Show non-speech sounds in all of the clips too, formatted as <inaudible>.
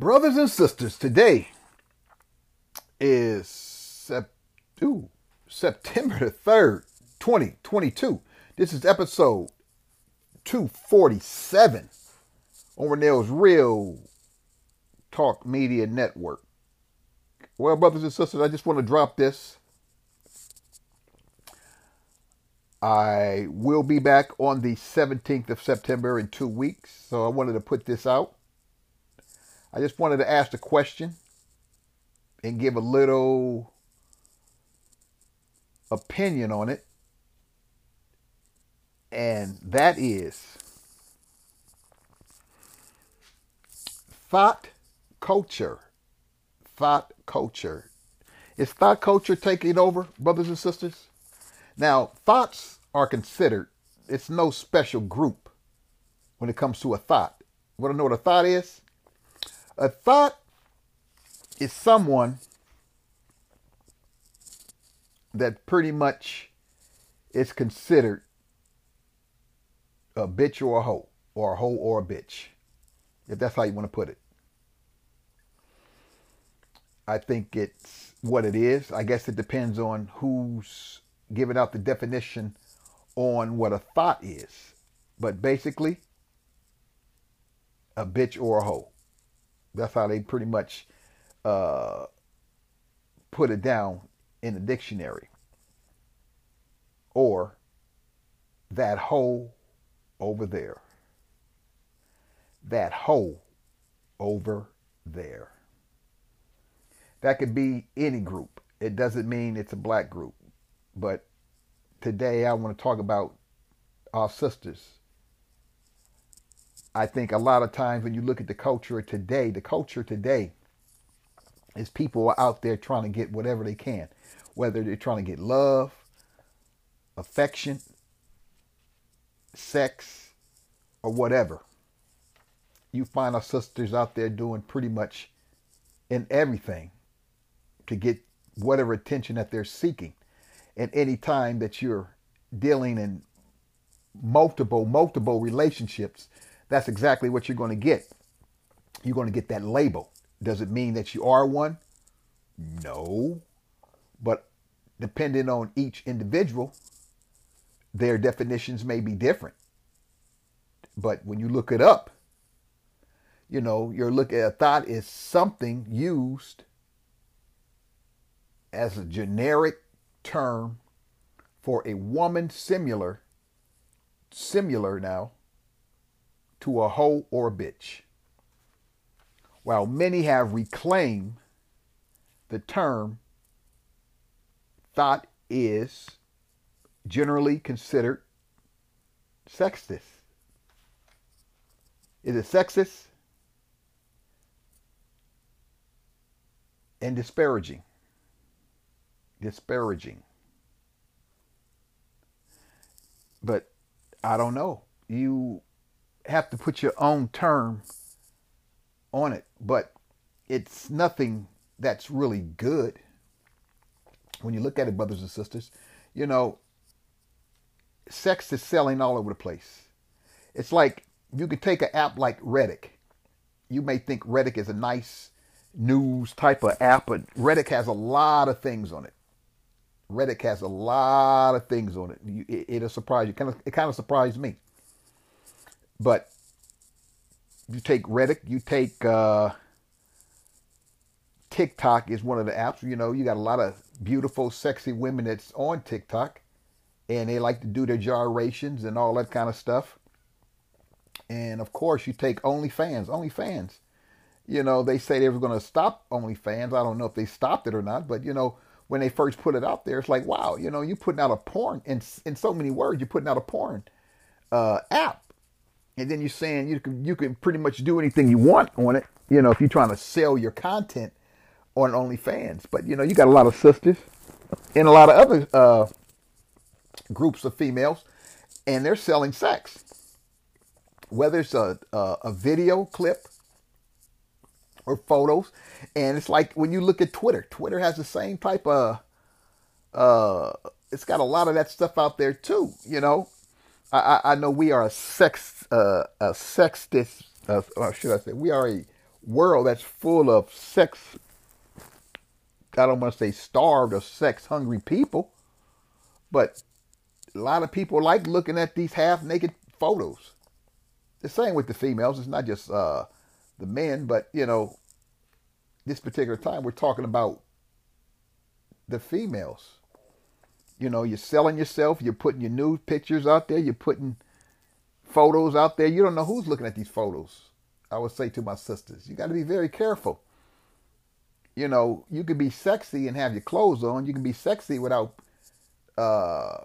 Brothers and sisters, today is sep- ooh, September the 3rd, 2022. This is episode 247 on Renell's Real Talk Media Network. Well, brothers and sisters, I just want to drop this. I will be back on the 17th of September in two weeks, so I wanted to put this out. I just wanted to ask the question and give a little opinion on it. And that is thot culture. Thot culture. Is thot culture taking over, brothers and sisters? Now, thots are considered, it's no special group when it comes to a thot. Want to know what a thot is? A thot is someone that pretty much is considered a bitch or a hoe, or a hoe or a bitch, if that's how you want to put it. I think it's what it is. I guess it depends on who's giving out the definition on what a thot is. But basically, a bitch or a hoe. That's how they pretty much uh, put it down in the dictionary. Or that hoe over there. That hoe over there. That could be any group. It doesn't mean it's a black group. But today I want to talk about our sisters. I think a lot of times when you look at the culture today, the culture today is people are out there trying to get whatever they can, whether they're trying to get love, affection, sex, or whatever. You find our sisters out there doing pretty much in everything to get whatever attention that they're seeking. And any time that you're dealing in multiple, multiple relationships, that's exactly what you're going to get. You're going to get that label. Does it mean that you are one? No. But depending on each individual, their definitions may be different. But when you look it up, you know, your look at a thot is something used as a generic term for a woman similar, similar now, to a hoe or a bitch. While many have reclaimed the term, thot is generally considered sexist. Is it sexist? And disparaging. Disparaging. But I don't know. You have to put your own term on it, but it's nothing that's really good. When you look at it, brothers and sisters, you know, sex is selling all over the place. It's like you could take an app like Reddit. You may think Reddit is a nice news type of app, but Reddit has a lot of things on it. Reddit has a lot of things on it. it it'll surprise you. Kind of, it kind of surprised me. But you take Reddit, you take uh, TikTok is one of the apps. You know, you got a lot of beautiful, sexy women that's on TikTok, and they like to do their gyrations and all that kind of stuff. And of course, you take OnlyFans. OnlyFans, you know, they say they were going to stop OnlyFans. I don't know if they stopped it or not, but you know, when they first put it out there, it's like, wow, you know, you're putting out a porn in in so many words. You're putting out a porn uh, app, and then you're saying you can you can pretty much do anything you want on it. You know, if you're trying to sell your content on OnlyFans, but you know, you got a lot of sisters and a lot of other uh, groups of females, and they're selling sex. Whether it's a, a, a video clip or photos. And it's like when you look at Twitter, Twitter has the same type of uh it's got a lot of that stuff out there too, you know. I, I, know we are a sex uh a sexist uh, or should I say we are a world that's full of sex. I don't want to say starved or sex hungry people, but a lot of people like looking at these half naked photos. The same with the females. It's not just uh, the men, but you know, this particular time we're talking about the females. You know, you're selling yourself, you're putting your nude pictures out there, you're putting photos out there. You don't know who's looking at these photos. I would say to my sisters, you got to be very careful. You know, you can be sexy and have your clothes on. You can be sexy without uh,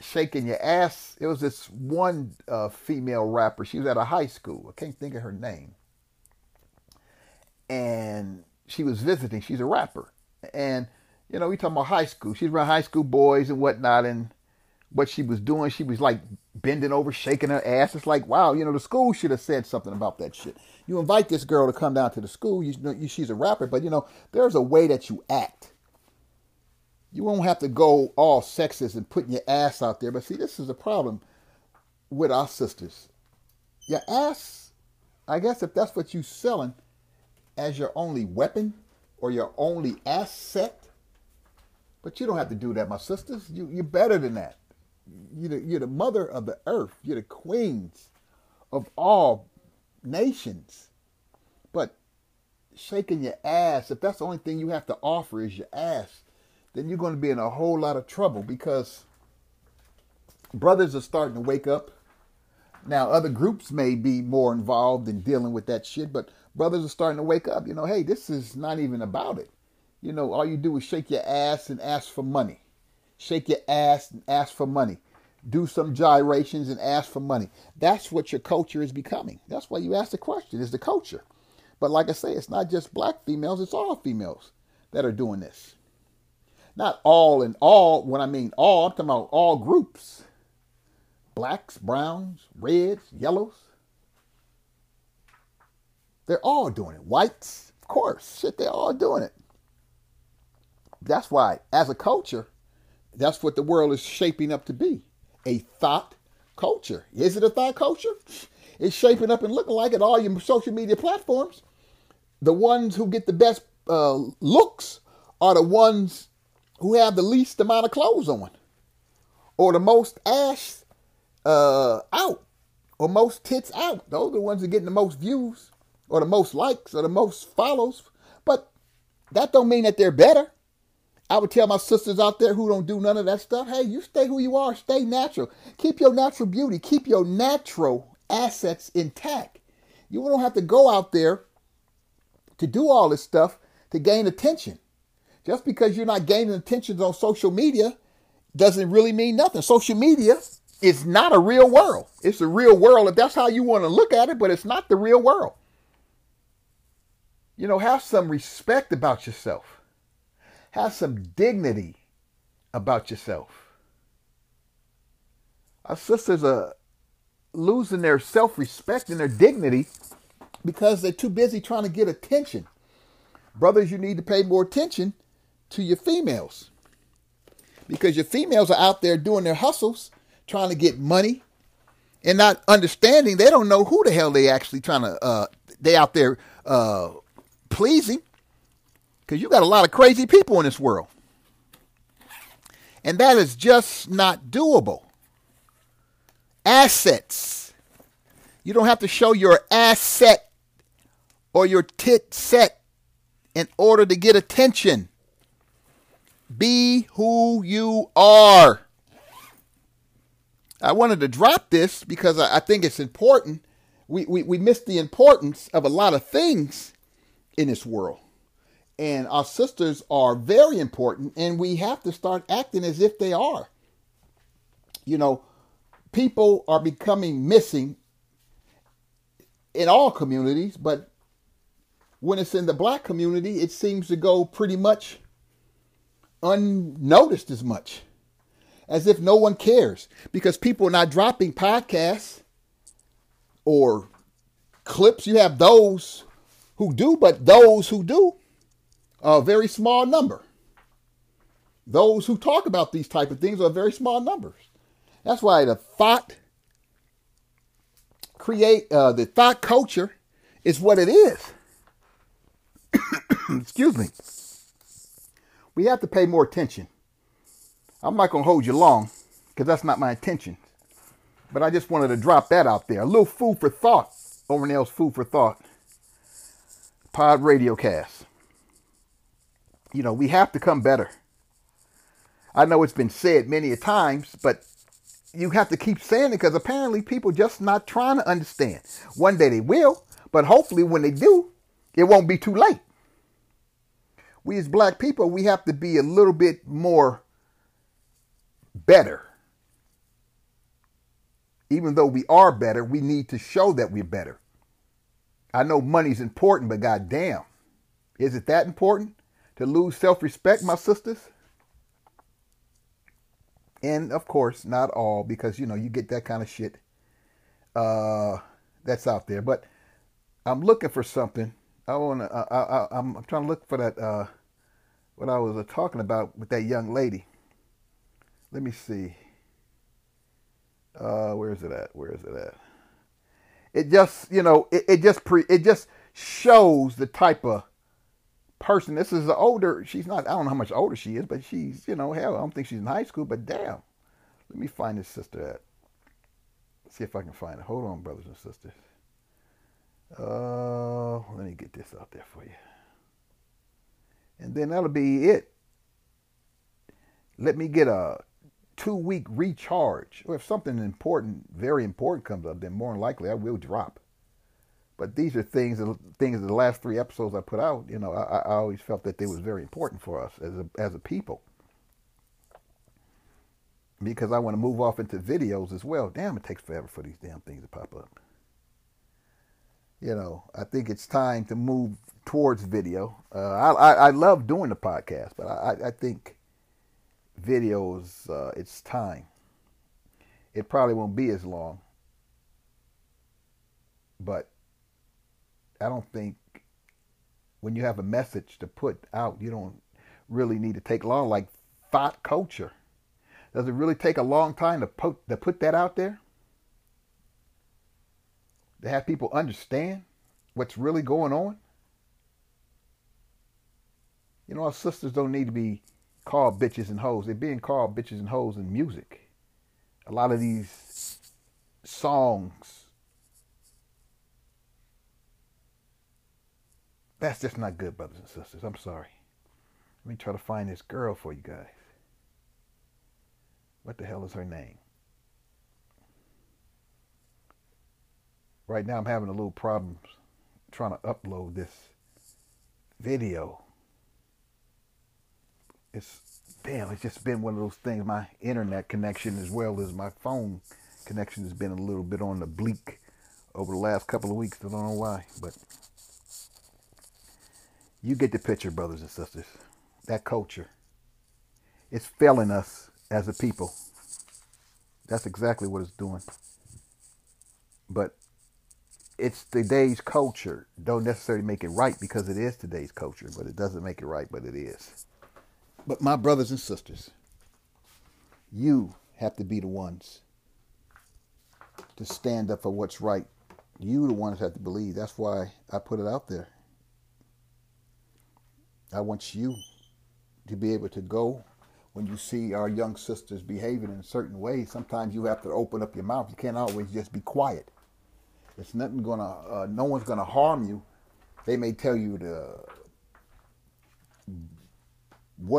shaking your ass. It was this one uh, female rapper. She was at a high school. I can't think of her name. And she was visiting. She's a rapper. And, you know, we talking about high school. She's around high school boys and whatnot. And what she was doing, she was like bending over, shaking her ass. It's like, wow, you know, the school should have said something about that shit. You invite this girl to come down to the school. You know, she's a rapper, but you know, there's a way that you act. You won't have to go all sexist and putting your ass out there. But see, this is a problem with our sisters. Your ass, I guess if that's what you're selling as your only weapon or your only asset, but you don't have to do that, my sisters. You, you're better than that. You're the, you're the mother of the earth. You're the queens of all nations. But shaking your ass, if that's the only thing you have to offer is your ass, then you're going to be in a whole lot of trouble because brothers are starting to wake up. Now, other groups may be more involved in dealing with that shit, but brothers are starting to wake up. You know, hey, this is not even about it. You know, all you do is shake your ass and ask for money. Shake your ass and ask for money. Do some gyrations and ask for money. That's what your culture is becoming. That's why you ask the question is the culture. But like I say, it's not just black females, it's all females that are doing this. Not all and all, when I mean all, I'm talking about all groups blacks, browns, reds, yellows. They're all doing it. Whites, of course. Shit, they're all doing it. That's why, as a culture, that's what the world is shaping up to be a thot culture. Is it a thot culture? It's shaping up and looking like it. All your social media platforms, the ones who get the best uh, looks are the ones who have the least amount of clothes on, or the most ass uh, out, or most tits out. Those are the ones that are getting the most views, or the most likes, or the most follows. But that don't mean that they're better. I would tell my sisters out there who don't do none of that stuff, hey, you stay who you are, stay natural. Keep your natural beauty, keep your natural assets intact. You don't have to go out there to do all this stuff to gain attention. Just because you're not gaining attention on social media doesn't really mean nothing. Social media is not a real world. It's a real world if that's how you want to look at it, but it's not the real world. You know, have some respect about yourself. Have some dignity about yourself. Our sisters are losing their self respect and their dignity because they're too busy trying to get attention. Brothers, you need to pay more attention to your females because your females are out there doing their hustles, trying to get money, and not understanding they don't know who the hell they actually trying to uh, they out there uh, pleasing. Because you got a lot of crazy people in this world. And that is just not doable. Assets. You don't have to show your asset or your tit set in order to get attention. Be who you are. I wanted to drop this because I, think it's important. We, we, we miss the importance of a lot of things in this world and our sisters are very important, and we have to start acting as if they are. You know, people are becoming missing in all communities, but when it's in the black community, it seems to go pretty much unnoticed as much, as if no one cares, because people are not dropping podcasts or clips. You have those who do, but those who do a very small number. Those who talk about these type of things are very small numbers. That's why the thot create uh, the thot culture is what it is. <coughs> excuse me, we have to pay more attention. I'm not going to hold you long because that's not my intention. But I just wanted to drop that out there. A little food for thought. Over Food for Thought Pod Radio Cast. You know, we have to come better. I know it's been said many a times, but you have to keep saying it because apparently people just not trying to understand. One day they will, but hopefully when they do, it won't be too late. We as black people, we have to be a little bit more better. Even though we are better, we need to show that we're better. I know money's important, but goddamn, is it that important to lose self-respect, my sisters? And of course, not all, because you know you get that kind of shit uh, that's out there. But I'm looking for something. I want to. I, I, I'm trying to look for that. Uh, what I was uh, talking about with that young lady. Let me see. Uh, where is it at? Where is it at? It just, you know, it, it just pre, it just shows the type of person. This is the older. She's not. I don't know how much older she is, but she's, you know, hell, I don't think she's in high school. But damn, let me find this sister at. See if I can find it. Hold on, brothers and sisters. Uh, let me get this out there for you. And then that'll be it. Let me get a two week recharge. Or if something important, very important comes up, then more than likely I will drop. But these are things, things the last three episodes I put out. You know, I, I always felt that they was very important for us as a as a people. Because I want to move off into videos as well. Damn, it takes forever for these damn things to pop up. You know, I think it's time to move towards video. Uh, I, I, I love doing the podcast, but I, I think videos, uh, it's time. It probably won't be as long, but I don't think when you have a message to put out, you don't really need to take long. Like thot culture, does it really take a long time to put to put that out there? To have people understand what's really going on? You know, our sisters don't need to be called bitches and hoes. They're being called bitches and hoes in music. A lot of these songs, that's just not good, brothers and sisters. I'm sorry. Let me try to find this girl for you guys. What the hell is her name? Right now I'm having a little problems trying to upload this video it's damn, it's just been one of those things. My internet connection as well as my phone connection has been a little bit on the bleak over the last couple of weeks. I don't know why, but you get the picture, brothers and sisters. That culture, it's failing us as a people. That's exactly what it's doing. But it's today's culture. Don't necessarily make it right because it is today's culture, but it doesn't make it right, but it is. But my brothers and sisters, you have to be the ones to stand up for what's right. You the ones have to believe. That's why I put it out there. I want you to be able to go when you see our young sisters behaving in certain ways. Sometimes you have to open up your mouth. You can't always just be quiet. It's nothing gonna. Uh, no one's gonna harm you. They may tell you to what